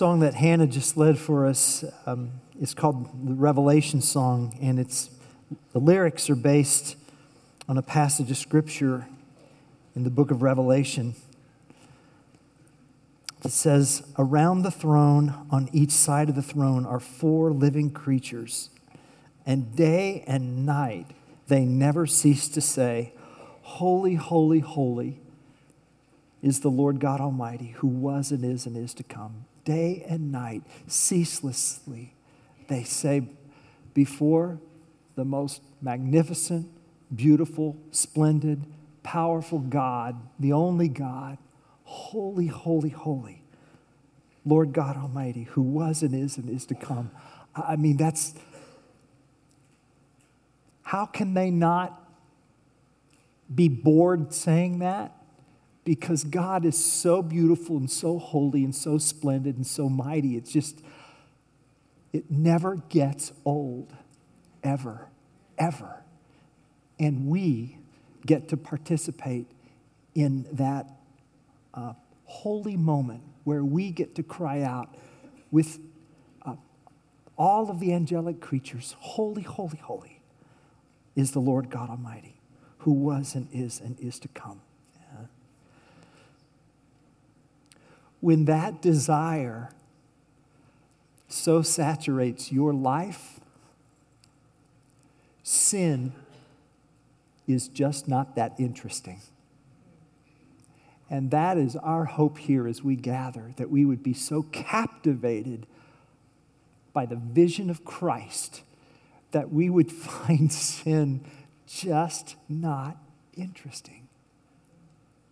song that Hannah just led for us um, is called the Revelation Song, and it's the lyrics are based on a passage of scripture in the book of Revelation. It says, Around the throne, on each side of the throne, are four living creatures, and day and night they never cease to say, Holy, holy, holy is the Lord God Almighty, who was and is and is to come. Day and night, ceaselessly, they say, before the most magnificent, beautiful, splendid, powerful God, the only God, holy, holy, holy, Lord God Almighty, who was and is and is to come. I mean, that's. How can they not be bored saying that? Because God is so beautiful and so holy and so splendid and so mighty. It's just, it never gets old, ever, ever. And we get to participate in that uh, holy moment where we get to cry out with uh, all of the angelic creatures Holy, holy, holy is the Lord God Almighty, who was and is and is to come. When that desire so saturates your life, sin is just not that interesting. And that is our hope here as we gather, that we would be so captivated by the vision of Christ that we would find sin just not interesting.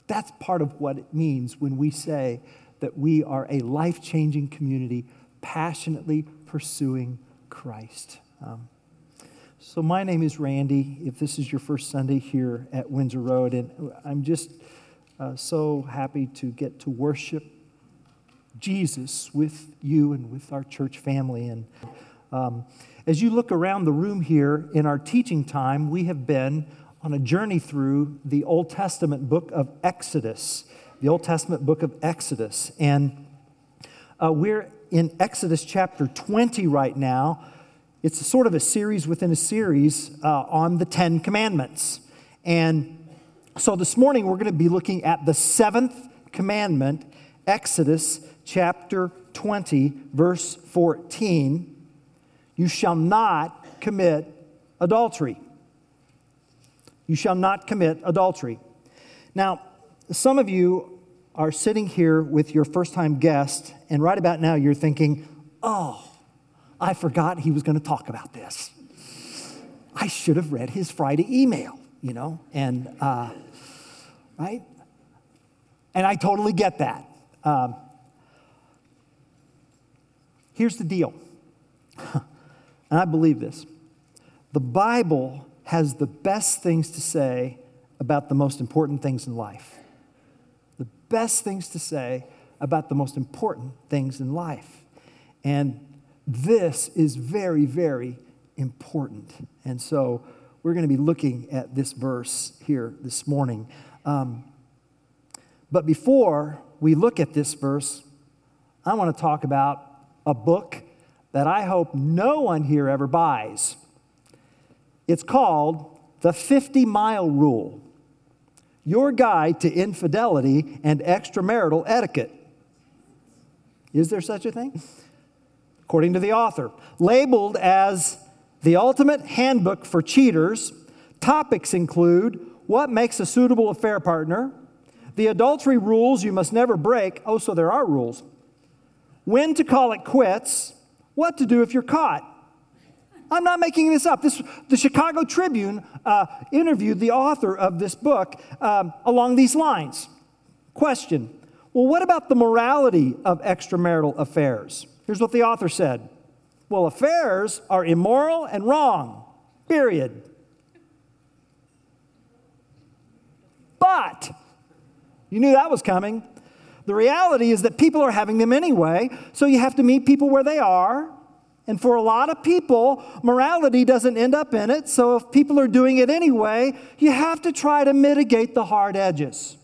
That's part of what it means when we say that we are a life changing community passionately pursuing Christ. Um, so, my name is Randy. If this is your first Sunday here at Windsor Road, and I'm just uh, so happy to get to worship Jesus with you and with our church family. And um, as you look around the room here in our teaching time, we have been on a journey through the Old Testament book of Exodus the Old Testament book of Exodus. And uh, we're in Exodus chapter 20 right now. It's sort of a series within a series uh, on the Ten Commandments. And so this morning we're going to be looking at the seventh commandment, Exodus chapter 20, verse 14. You shall not commit adultery. You shall not commit adultery. Now, some of you are sitting here with your first time guest, and right about now you're thinking, oh, I forgot he was going to talk about this. I should have read his Friday email, you know, and, uh, right? And I totally get that. Um, here's the deal, and I believe this the Bible has the best things to say about the most important things in life best things to say about the most important things in life. And this is very, very important. And so we're going to be looking at this verse here this morning. Um, but before we look at this verse, I want to talk about a book that I hope no one here ever buys. It's called The 50 Mile Rule your guide to infidelity and extramarital etiquette. Is there such a thing? According to the author, labeled as the ultimate handbook for cheaters, topics include what makes a suitable affair partner, the adultery rules you must never break. Oh, so there are rules. When to call it quits, what to do if you're caught I'm not making this up. This, the Chicago Tribune uh, interviewed the author of this book um, along these lines. Question Well, what about the morality of extramarital affairs? Here's what the author said Well, affairs are immoral and wrong, period. But, you knew that was coming. The reality is that people are having them anyway, so you have to meet people where they are and for a lot of people, morality doesn't end up in it. So if people are doing it anyway, you have to try to mitigate the hard edges.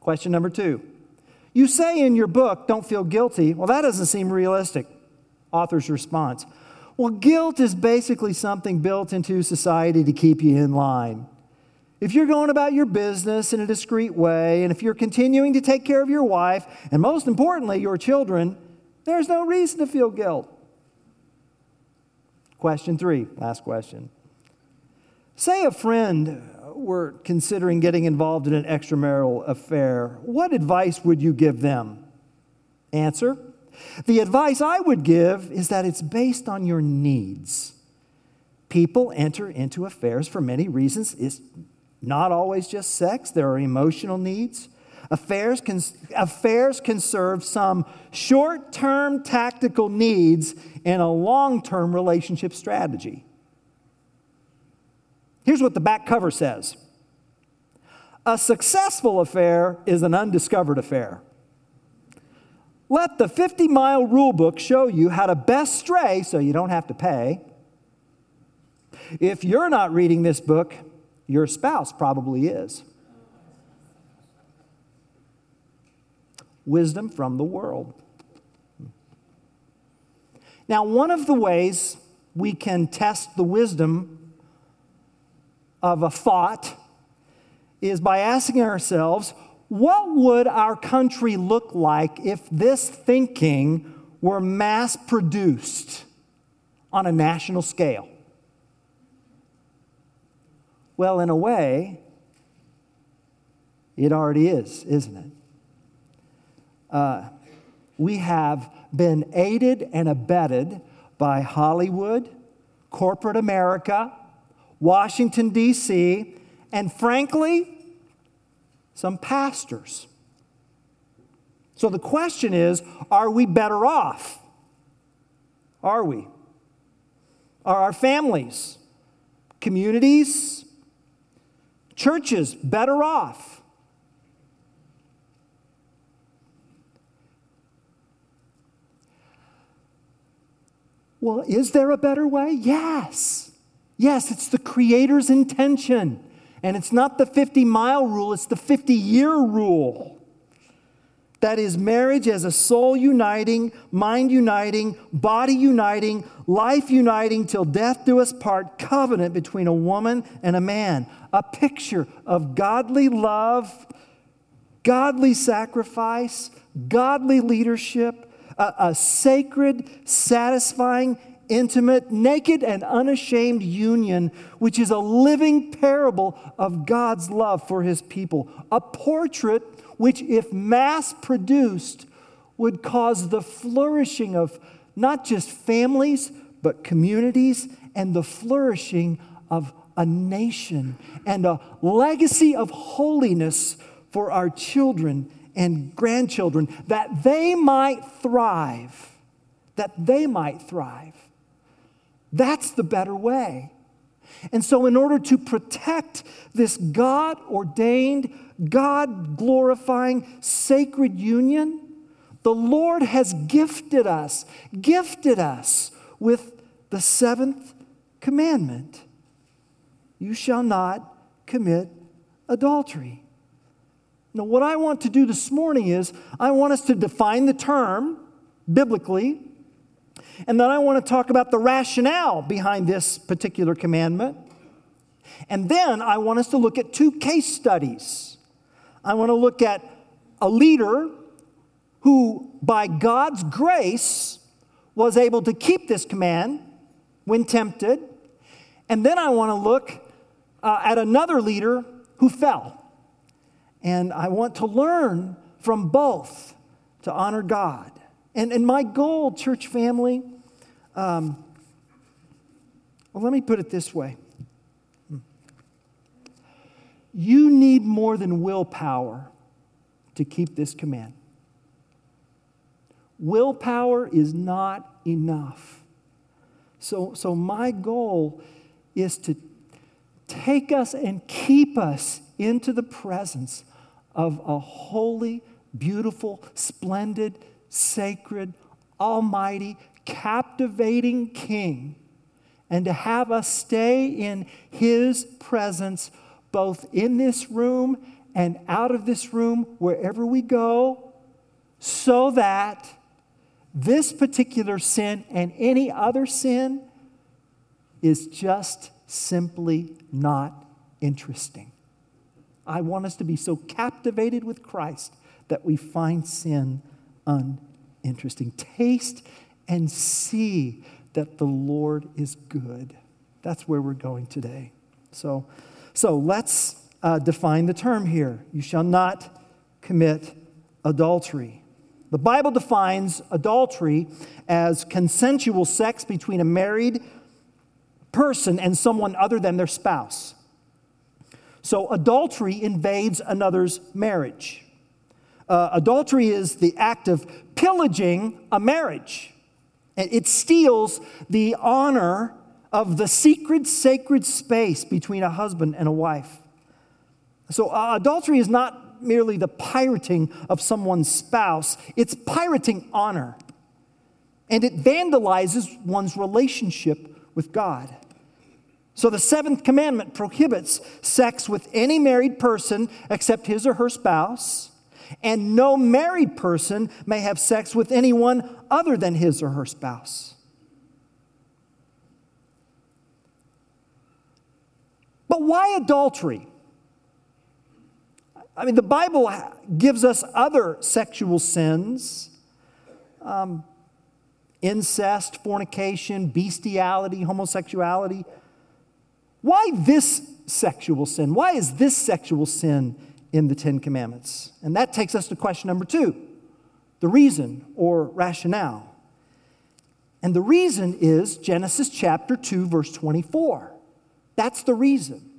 Question number two You say in your book, don't feel guilty. Well, that doesn't seem realistic. Author's response Well, guilt is basically something built into society to keep you in line. If you're going about your business in a discreet way, and if you're continuing to take care of your wife, and most importantly, your children, there's no reason to feel guilt. Question three, last question. Say a friend were considering getting involved in an extramarital affair. What advice would you give them? Answer The advice I would give is that it's based on your needs. People enter into affairs for many reasons. It's not always just sex, there are emotional needs. Affairs can, affairs can serve some short term tactical needs in a long term relationship strategy. Here's what the back cover says A successful affair is an undiscovered affair. Let the 50 mile rule book show you how to best stray so you don't have to pay. If you're not reading this book, your spouse probably is. Wisdom from the world. Now, one of the ways we can test the wisdom of a thought is by asking ourselves, what would our country look like if this thinking were mass produced on a national scale? Well, in a way, it already is, isn't it? Uh, we have been aided and abetted by Hollywood, corporate America, Washington, D.C., and frankly, some pastors. So the question is are we better off? Are we? Are our families, communities, churches better off. Well, is there a better way? Yes. Yes, it's the Creator's intention. And it's not the 50 mile rule, it's the 50 year rule. That is marriage as a soul uniting, mind uniting, body uniting, life uniting till death do us part covenant between a woman and a man. A picture of godly love, godly sacrifice, godly leadership, a, a sacred, satisfying, intimate, naked, and unashamed union, which is a living parable of God's love for his people. A portrait which, if mass produced, would cause the flourishing of not just families, but communities and the flourishing of a nation and a legacy of holiness for our children and grandchildren that they might thrive. That they might thrive. That's the better way. And so, in order to protect this God ordained, God glorifying, sacred union, the Lord has gifted us, gifted us with the seventh commandment You shall not commit adultery. Now, what I want to do this morning is I want us to define the term biblically, and then I want to talk about the rationale behind this particular commandment. And then I want us to look at two case studies. I want to look at a leader who, by God's grace, was able to keep this command when tempted. And then I want to look uh, at another leader who fell. And I want to learn from both to honor God. And, and my goal, church family, um, well, let me put it this way you need more than willpower to keep this command. Willpower is not enough. So, so my goal is to take us and keep us into the presence of a holy, beautiful, splendid, sacred, almighty, captivating King, and to have us stay in His presence both in this room and out of this room, wherever we go, so that this particular sin and any other sin is just simply not interesting. I want us to be so captivated with Christ that we find sin uninteresting. Taste and see that the Lord is good. That's where we're going today. So, so let's uh, define the term here. You shall not commit adultery. The Bible defines adultery as consensual sex between a married person and someone other than their spouse. So, adultery invades another's marriage. Uh, adultery is the act of pillaging a marriage, it steals the honor of the secret, sacred space between a husband and a wife. So, uh, adultery is not merely the pirating of someone's spouse, it's pirating honor. And it vandalizes one's relationship with God. So the seventh commandment prohibits sex with any married person except his or her spouse, and no married person may have sex with anyone other than his or her spouse. But why adultery? I mean, the Bible gives us other sexual sins um, incest, fornication, bestiality, homosexuality. Why this sexual sin? Why is this sexual sin in the Ten Commandments? And that takes us to question number two the reason or rationale. And the reason is Genesis chapter 2, verse 24. That's the reason.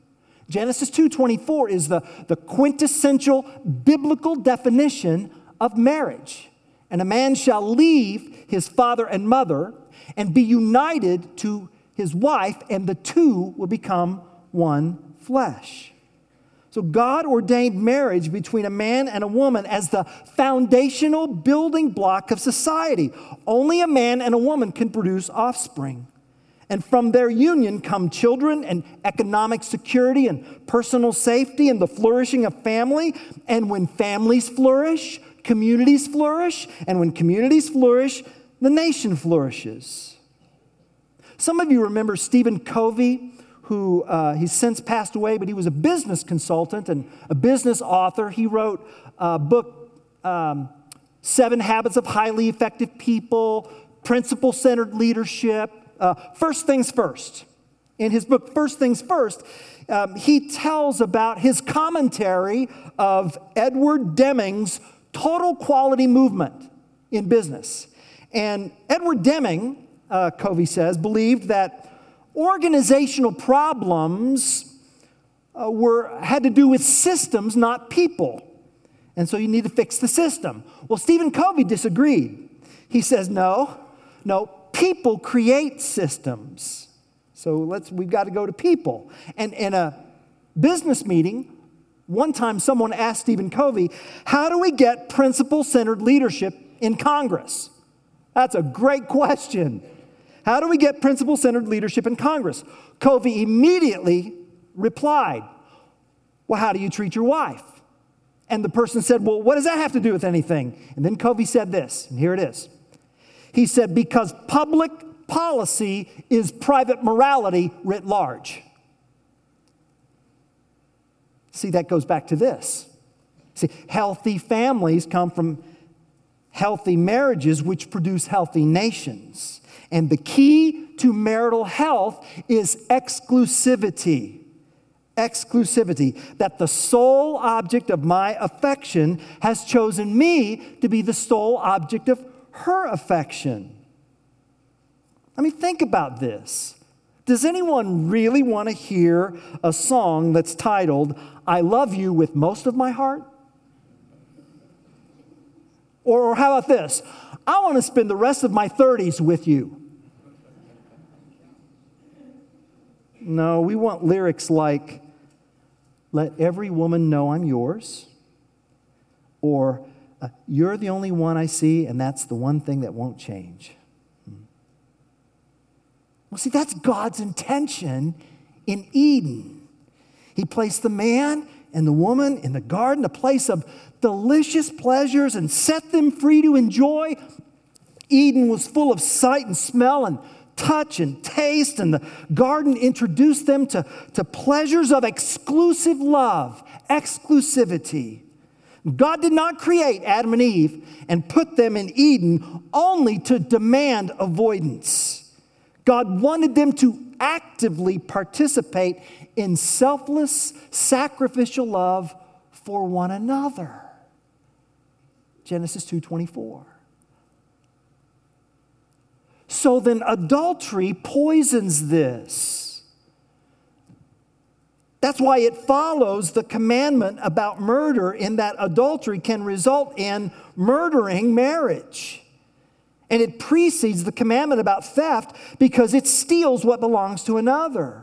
Genesis 2:24 is the, the quintessential biblical definition of marriage. And a man shall leave his father and mother and be united to his wife, and the two will become one flesh. So, God ordained marriage between a man and a woman as the foundational building block of society. Only a man and a woman can produce offspring. And from their union come children and economic security and personal safety and the flourishing of family. And when families flourish, communities flourish. And when communities flourish, the nation flourishes. Some of you remember Stephen Covey, who uh, he's since passed away, but he was a business consultant and a business author. He wrote a book, um, Seven Habits of Highly Effective People, Principle Centered Leadership. Uh, first Things First. In his book, First Things First, um, he tells about his commentary of Edward Deming's total quality movement in business. And Edward Deming uh, Covey says, believed that organizational problems uh, were, had to do with systems, not people. And so you need to fix the system. Well, Stephen Covey disagreed. He says, no, no, people create systems. So let's, we've got to go to people. And in a business meeting, one time someone asked Stephen Covey, how do we get principle centered leadership in Congress? That's a great question. How do we get principle centered leadership in Congress? Covey immediately replied, Well, how do you treat your wife? And the person said, Well, what does that have to do with anything? And then Covey said this, and here it is. He said, Because public policy is private morality writ large. See, that goes back to this. See, healthy families come from healthy marriages, which produce healthy nations. And the key to marital health is exclusivity. Exclusivity. That the sole object of my affection has chosen me to be the sole object of her affection. I mean, think about this. Does anyone really want to hear a song that's titled, I Love You with Most of My Heart? Or, or how about this? I want to spend the rest of my 30s with you. No, we want lyrics like, let every woman know I'm yours, or uh, you're the only one I see, and that's the one thing that won't change. Hmm. Well, see, that's God's intention in Eden. He placed the man and the woman in the garden, a place of delicious pleasures, and set them free to enjoy. Eden was full of sight and smell and touch and taste, and the garden introduced them to, to pleasures of exclusive love, exclusivity. God did not create Adam and Eve and put them in Eden only to demand avoidance. God wanted them to actively participate in selfless, sacrificial love for one another. Genesis 2:24. So then adultery poisons this. That's why it follows the commandment about murder, in that adultery can result in murdering marriage. And it precedes the commandment about theft because it steals what belongs to another.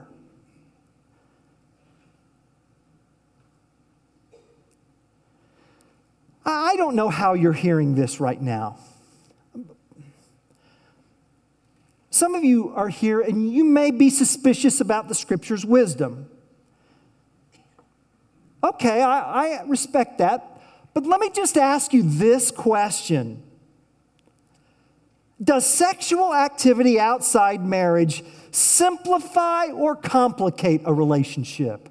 I don't know how you're hearing this right now. Some of you are here and you may be suspicious about the scripture's wisdom. Okay, I, I respect that. But let me just ask you this question Does sexual activity outside marriage simplify or complicate a relationship?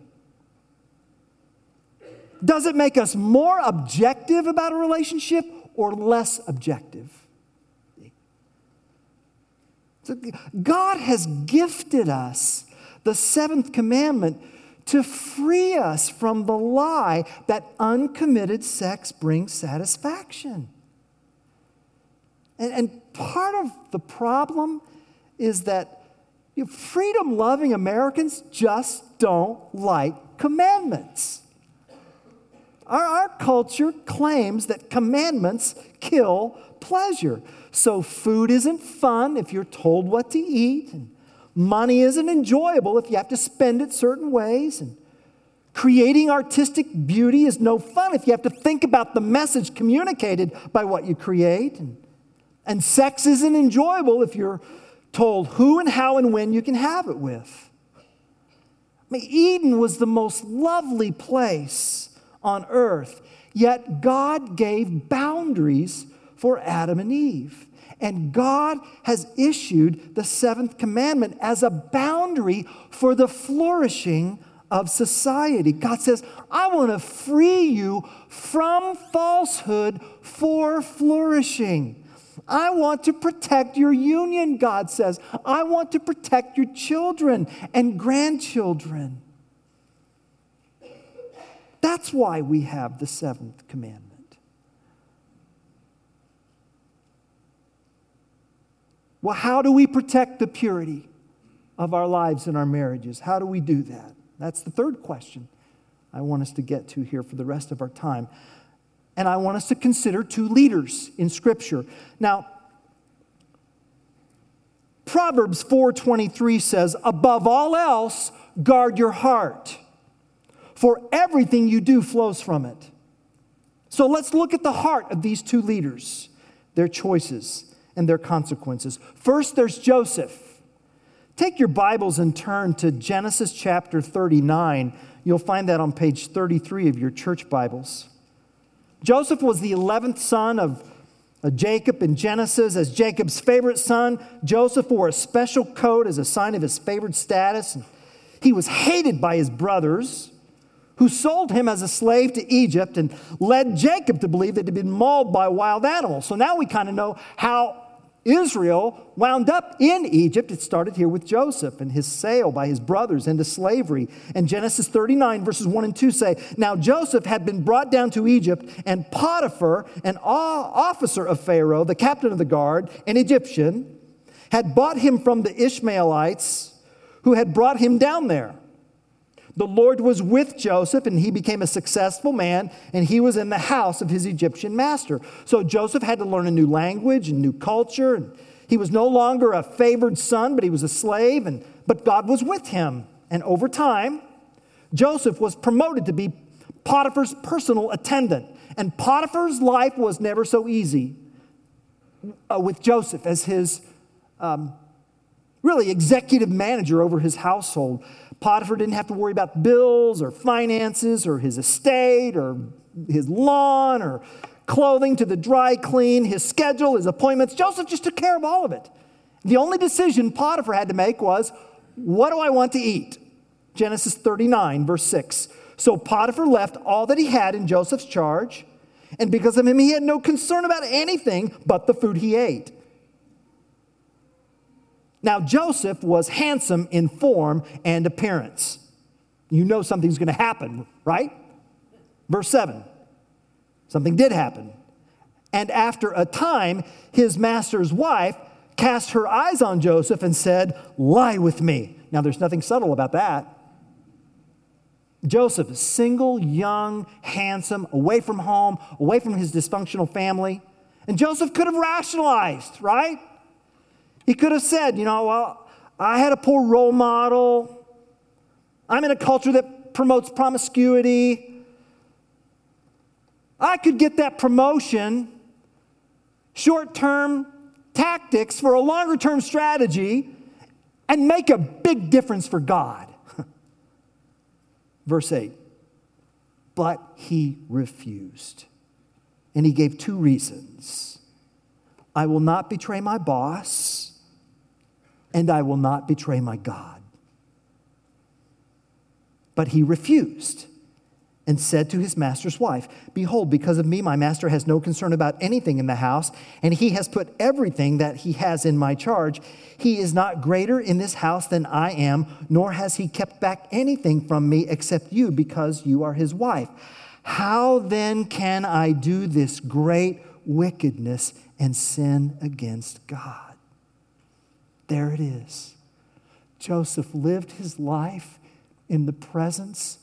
Does it make us more objective about a relationship or less objective? So God has gifted us the seventh commandment to free us from the lie that uncommitted sex brings satisfaction. And, and part of the problem is that freedom loving Americans just don't like commandments. Our, our culture claims that commandments kill pleasure. So, food isn't fun if you're told what to eat, and money isn't enjoyable if you have to spend it certain ways, and creating artistic beauty is no fun if you have to think about the message communicated by what you create, and, and sex isn't enjoyable if you're told who and how and when you can have it with. I mean, Eden was the most lovely place on earth. Yet God gave boundaries for Adam and Eve. And God has issued the seventh commandment as a boundary for the flourishing of society. God says, I want to free you from falsehood for flourishing. I want to protect your union, God says. I want to protect your children and grandchildren. That's why we have the seventh commandment. Well, how do we protect the purity of our lives and our marriages? How do we do that? That's the third question I want us to get to here for the rest of our time. And I want us to consider two leaders in Scripture. Now, Proverbs 4:23 says, "Above all else, guard your heart." For everything you do flows from it. So let's look at the heart of these two leaders, their choices and their consequences. First, there's Joseph. Take your Bibles and turn to Genesis chapter 39. You'll find that on page 33 of your church Bibles. Joseph was the 11th son of Jacob in Genesis. As Jacob's favorite son, Joseph wore a special coat as a sign of his favored status. He was hated by his brothers who sold him as a slave to Egypt and led Jacob to believe that he'd been mauled by wild animals. So now we kind of know how Israel wound up in Egypt. It started here with Joseph and his sale by his brothers into slavery. And Genesis 39, verses 1 and 2 say, Now Joseph had been brought down to Egypt, and Potiphar, an officer of Pharaoh, the captain of the guard, an Egyptian, had bought him from the Ishmaelites who had brought him down there. The Lord was with Joseph, and he became a successful man, and he was in the house of his Egyptian master. So Joseph had to learn a new language and new culture, and he was no longer a favored son, but he was a slave, and, but God was with him. And over time, Joseph was promoted to be Potiphar's personal attendant. And Potiphar's life was never so easy uh, with Joseph as his um, really executive manager over his household. Potiphar didn't have to worry about bills or finances or his estate or his lawn or clothing to the dry clean, his schedule, his appointments. Joseph just took care of all of it. The only decision Potiphar had to make was, what do I want to eat? Genesis 39, verse 6. So Potiphar left all that he had in Joseph's charge, and because of him, he had no concern about anything but the food he ate. Now, Joseph was handsome in form and appearance. You know something's going to happen, right? Verse 7 something did happen. And after a time, his master's wife cast her eyes on Joseph and said, Lie with me. Now, there's nothing subtle about that. Joseph, single, young, handsome, away from home, away from his dysfunctional family. And Joseph could have rationalized, right? He could have said, you know, well, I had a poor role model. I'm in a culture that promotes promiscuity. I could get that promotion, short term tactics for a longer term strategy, and make a big difference for God. Verse 8. But he refused. And he gave two reasons I will not betray my boss, and I will not betray my God. But he refused and said to his master's wife, Behold, because of me, my master has no concern about anything in the house, and he has put everything that he has in my charge. He is not greater in this house than I am, nor has he kept back anything from me except you, because you are his wife. How then can I do this great wickedness and sin against God? There it is. Joseph lived his life in the presence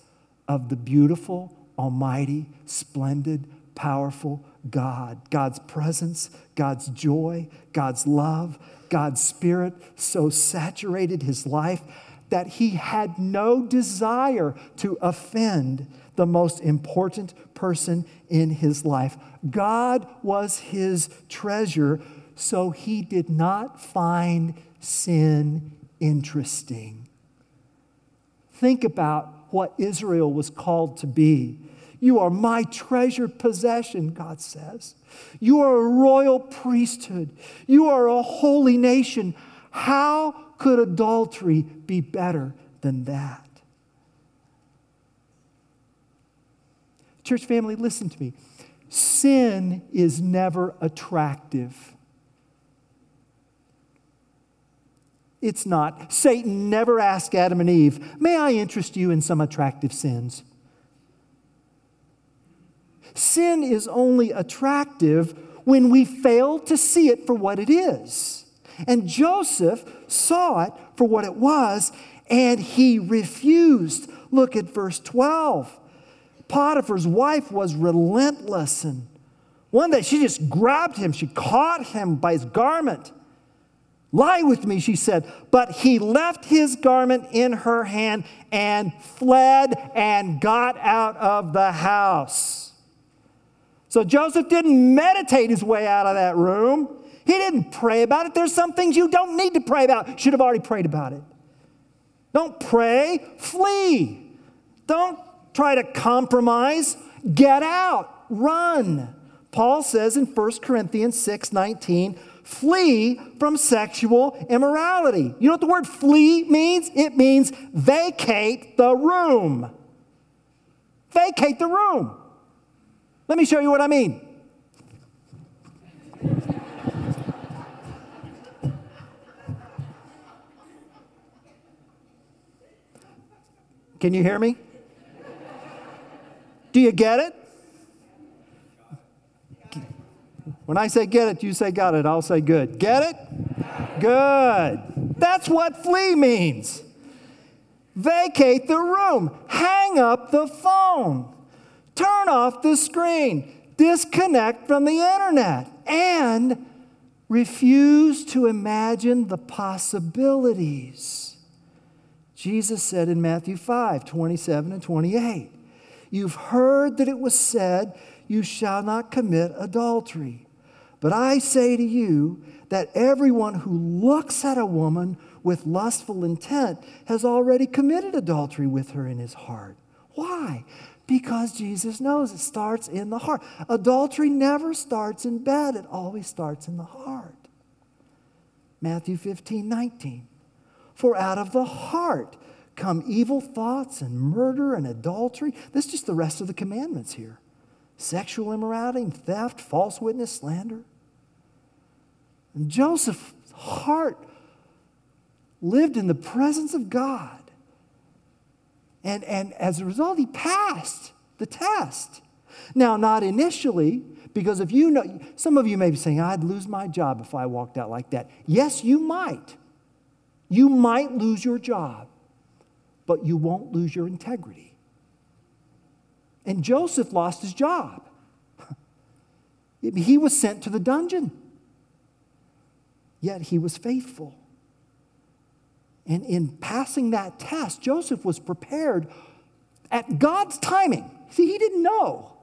of the beautiful, almighty, splendid, powerful God. God's presence, God's joy, God's love, God's spirit so saturated his life that he had no desire to offend the most important person in his life. God was his treasure, so he did not find sin interesting. Think about what Israel was called to be. You are my treasured possession, God says. You are a royal priesthood. You are a holy nation. How could adultery be better than that? Church family, listen to me. Sin is never attractive. It's not. Satan never asked Adam and Eve, May I interest you in some attractive sins? Sin is only attractive when we fail to see it for what it is. And Joseph saw it for what it was, and he refused. Look at verse 12. Potiphar's wife was relentless, and one day she just grabbed him, she caught him by his garment Lie with me, she said. But he left his garment in her hand and fled and got out of the house. So Joseph didn't meditate his way out of that room. He didn't pray about it. There's some things you don't need to pray about. Should have already prayed about it. Don't pray, flee. Don't try to compromise. Get out, run. Paul says in 1 Corinthians 6 19, flee from sexual immorality. You know what the word flee means? It means vacate the room. Vacate the room. Let me show you what I mean. Can you hear me? Do you get it? When I say get it, you say got it. I'll say good. Get it? Good. That's what flee means. Vacate the room, hang up the phone, turn off the screen, disconnect from the internet, and refuse to imagine the possibilities. Jesus said in Matthew 5 27 and 28, You've heard that it was said, You shall not commit adultery. But I say to you that everyone who looks at a woman with lustful intent has already committed adultery with her in his heart. Why? Because Jesus knows it starts in the heart. Adultery never starts in bed, it always starts in the heart. Matthew 15, 19. For out of the heart come evil thoughts and murder and adultery. This is just the rest of the commandments here sexual immorality, theft, false witness, slander. And Joseph's heart lived in the presence of God. And, and as a result, he passed the test. Now, not initially, because if you know, some of you may be saying, I'd lose my job if I walked out like that. Yes, you might. You might lose your job, but you won't lose your integrity. And Joseph lost his job. He was sent to the dungeon, yet he was faithful. And in passing that test, Joseph was prepared at God's timing. See, he didn't know.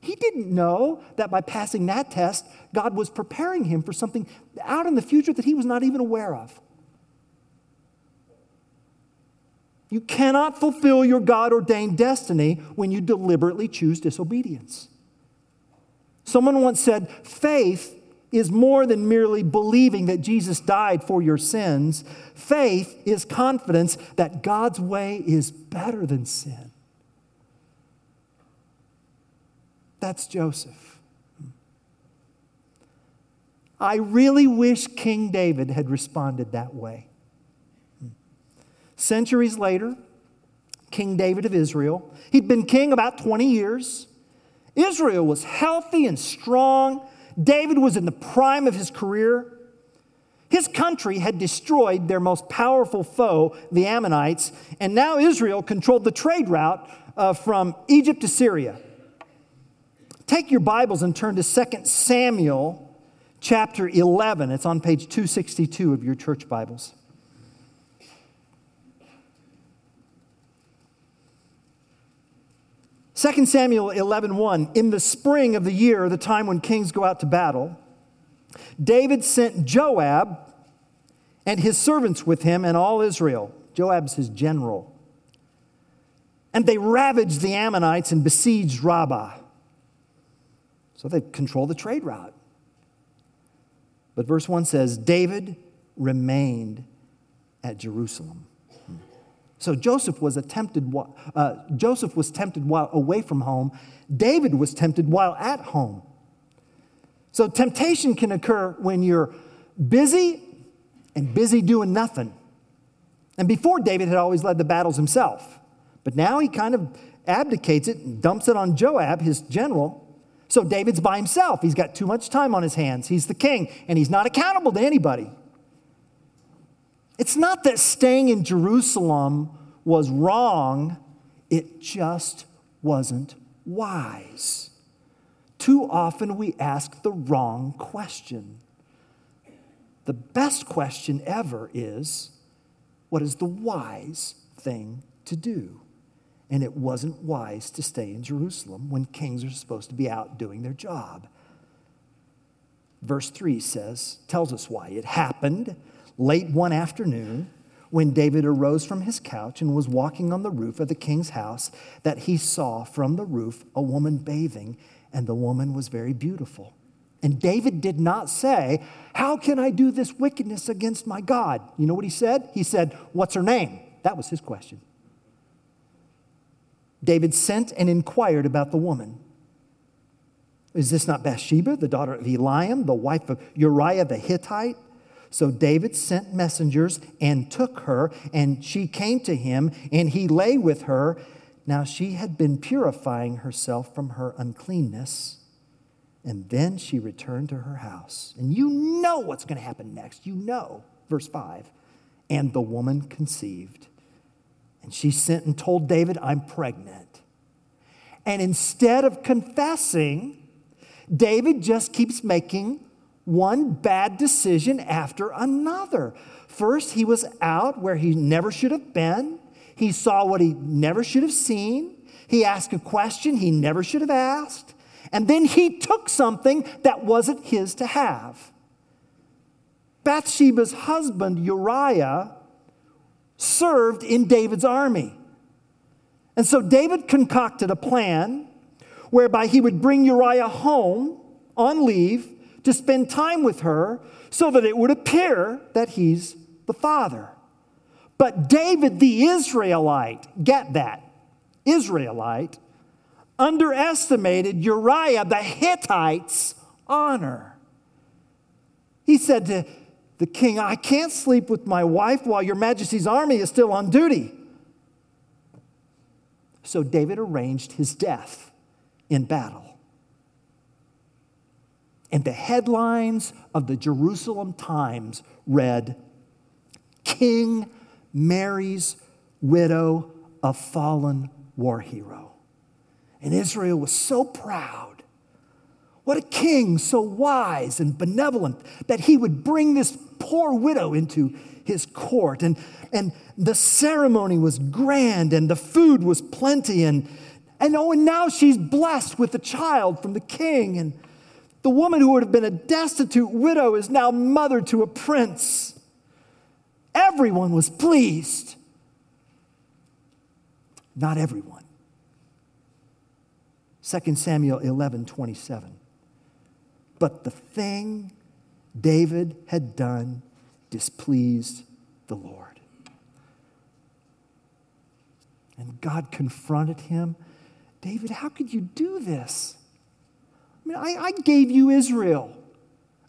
He didn't know that by passing that test, God was preparing him for something out in the future that he was not even aware of. You cannot fulfill your God ordained destiny when you deliberately choose disobedience. Someone once said, faith is more than merely believing that Jesus died for your sins. Faith is confidence that God's way is better than sin. That's Joseph. I really wish King David had responded that way. Centuries later, King David of Israel, he'd been king about 20 years. Israel was healthy and strong. David was in the prime of his career. His country had destroyed their most powerful foe, the Ammonites, and now Israel controlled the trade route uh, from Egypt to Syria. Take your Bibles and turn to 2 Samuel chapter 11. It's on page 262 of your church Bibles. 2 Samuel 11:1 1, in the spring of the year the time when kings go out to battle David sent Joab and his servants with him and all Israel. Joab's his general. And they ravaged the Ammonites and besieged Rabbah. So they control the trade route. But verse 1 says David remained at Jerusalem so Joseph was tempted. Uh, Joseph was tempted while away from home. David was tempted while at home. So temptation can occur when you're busy and busy doing nothing. And before David had always led the battles himself, but now he kind of abdicates it and dumps it on Joab, his general. So David's by himself. He's got too much time on his hands. He's the king, and he's not accountable to anybody. It's not that staying in Jerusalem was wrong, it just wasn't wise. Too often we ask the wrong question. The best question ever is what is the wise thing to do? And it wasn't wise to stay in Jerusalem when kings are supposed to be out doing their job. Verse 3 says, tells us why. It happened late one afternoon when David arose from his couch and was walking on the roof of the king's house that he saw from the roof a woman bathing, and the woman was very beautiful. And David did not say, How can I do this wickedness against my God? You know what he said? He said, What's her name? That was his question. David sent and inquired about the woman. Is this not Bathsheba, the daughter of Eliam, the wife of Uriah the Hittite? So David sent messengers and took her, and she came to him, and he lay with her. Now she had been purifying herself from her uncleanness. And then she returned to her house. And you know what's going to happen next. You know. Verse 5. And the woman conceived. And she sent and told David, I'm pregnant. And instead of confessing, David just keeps making one bad decision after another. First, he was out where he never should have been. He saw what he never should have seen. He asked a question he never should have asked. And then he took something that wasn't his to have. Bathsheba's husband, Uriah, served in David's army. And so David concocted a plan whereby he would bring Uriah home on leave to spend time with her so that it would appear that he's the father. But David the Israelite, get that, Israelite, underestimated Uriah the Hittite's honor. He said to the king, I can't sleep with my wife while your majesty's army is still on duty. So David arranged his death in battle. And the headlines of the Jerusalem Times read King marries widow of fallen war hero. And Israel was so proud. What a king, so wise and benevolent, that he would bring this poor widow into his court. And, and the ceremony was grand and the food was plenty. And, and oh, and now she's blessed with a child from the king. And the woman who would have been a destitute widow is now mother to a prince. Everyone was pleased. Not everyone. 2 Samuel 11 27. But the thing David had done displeased the Lord. And God confronted him David, how could you do this? I mean, I, I, gave you Israel.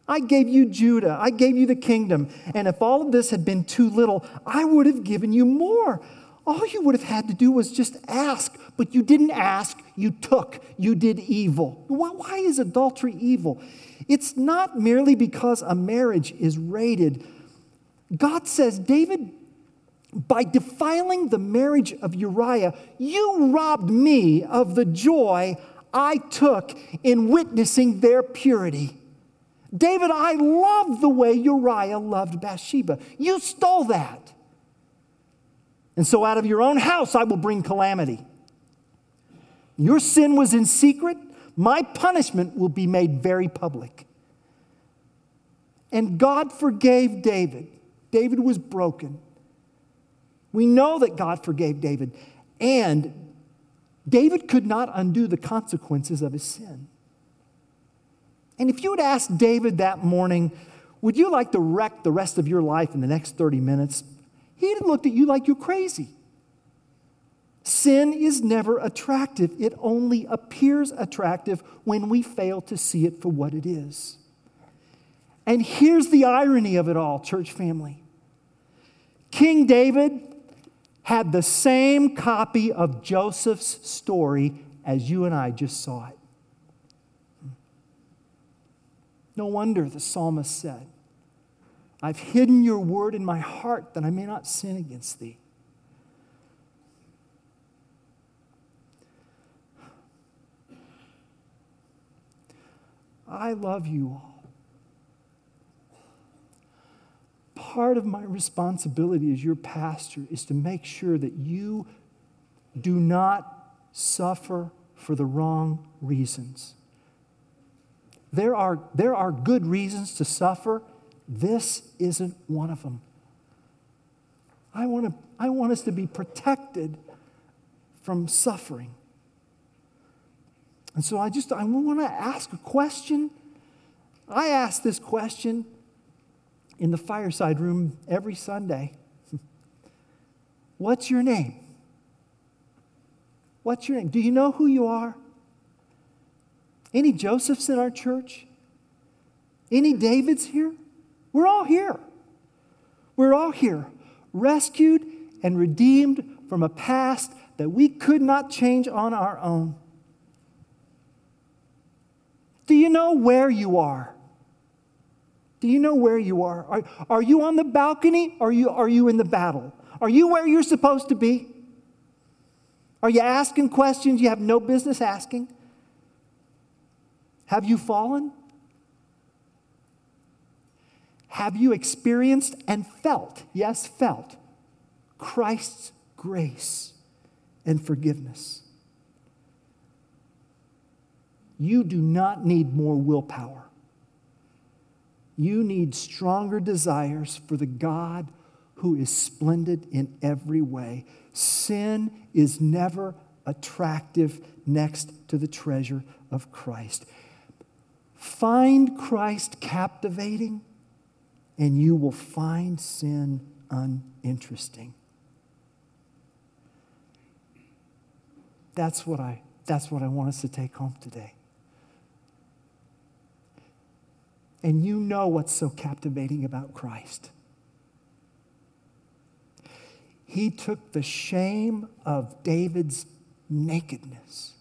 I gave you Judah. I gave you the kingdom. And if all of this had been too little, I would have given you more. All you would have had to do was just ask, but you didn't ask, you took, you did evil. Why is adultery evil? It's not merely because a marriage is rated. God says, David, by defiling the marriage of Uriah, you robbed me of the joy I took in witnessing their purity. David, I love the way Uriah loved Bathsheba. You stole that. And so out of your own house I will bring calamity. Your sin was in secret, my punishment will be made very public. And God forgave David. David was broken. We know that God forgave David. And David could not undo the consequences of his sin. And if you had asked David that morning, would you like to wreck the rest of your life in the next 30 minutes? He'd have looked at you like you're crazy. Sin is never attractive, it only appears attractive when we fail to see it for what it is. And here's the irony of it all, church family King David had the same copy of Joseph's story as you and I just saw it. No wonder the psalmist said, I've hidden your word in my heart that I may not sin against thee. I love you all. Part of my responsibility as your pastor is to make sure that you do not suffer for the wrong reasons. There are, there are good reasons to suffer this isn't one of them. I want, to, I want us to be protected from suffering. And so I just I want to ask a question. I ask this question in the fireside room every Sunday. What's your name? What's your name? Do you know who you are? Any Josephs in our church? Any Davids here? We're all here. We're all here, rescued and redeemed from a past that we could not change on our own. Do you know where you are? Do you know where you are? Are, are you on the balcony or are you, are you in the battle? Are you where you're supposed to be? Are you asking questions you have no business asking? Have you fallen? Have you experienced and felt, yes, felt, Christ's grace and forgiveness? You do not need more willpower. You need stronger desires for the God who is splendid in every way. Sin is never attractive next to the treasure of Christ. Find Christ captivating, and you will find sin uninteresting. That's what I, that's what I want us to take home today. And you know what's so captivating about Christ. He took the shame of David's nakedness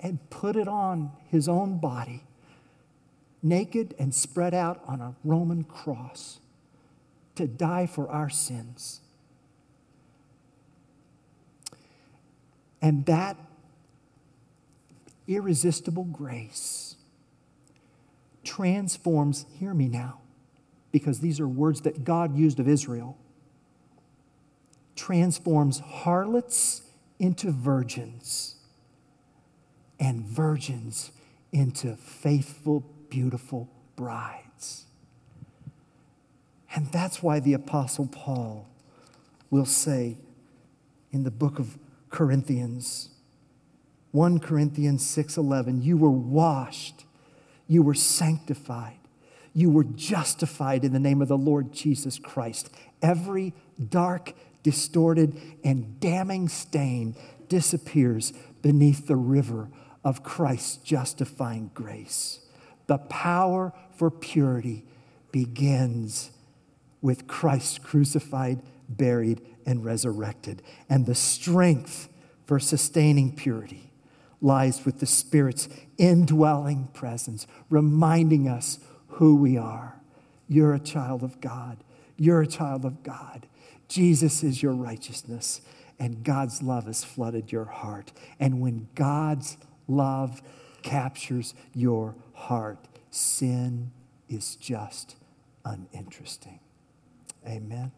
and put it on his own body, naked and spread out on a Roman cross to die for our sins. And that irresistible grace transforms, hear me now, because these are words that God used of Israel, transforms harlots into virgins and virgins into faithful, beautiful brides. And that's why the Apostle Paul will say in the book of Corinthians, 1 Corinthians 6:11, you were washed, you were sanctified, you were justified in the name of the Lord Jesus Christ. Every dark, distorted, and damning stain disappears beneath the river of Christ's justifying grace. The power for purity begins with Christ crucified, buried, and resurrected. And the strength for sustaining purity lies with the Spirit's indwelling presence, reminding us who we are. You're a child of God. You're a child of God. Jesus is your righteousness, and God's love has flooded your heart. And when God's love captures your heart, sin is just uninteresting. Amen.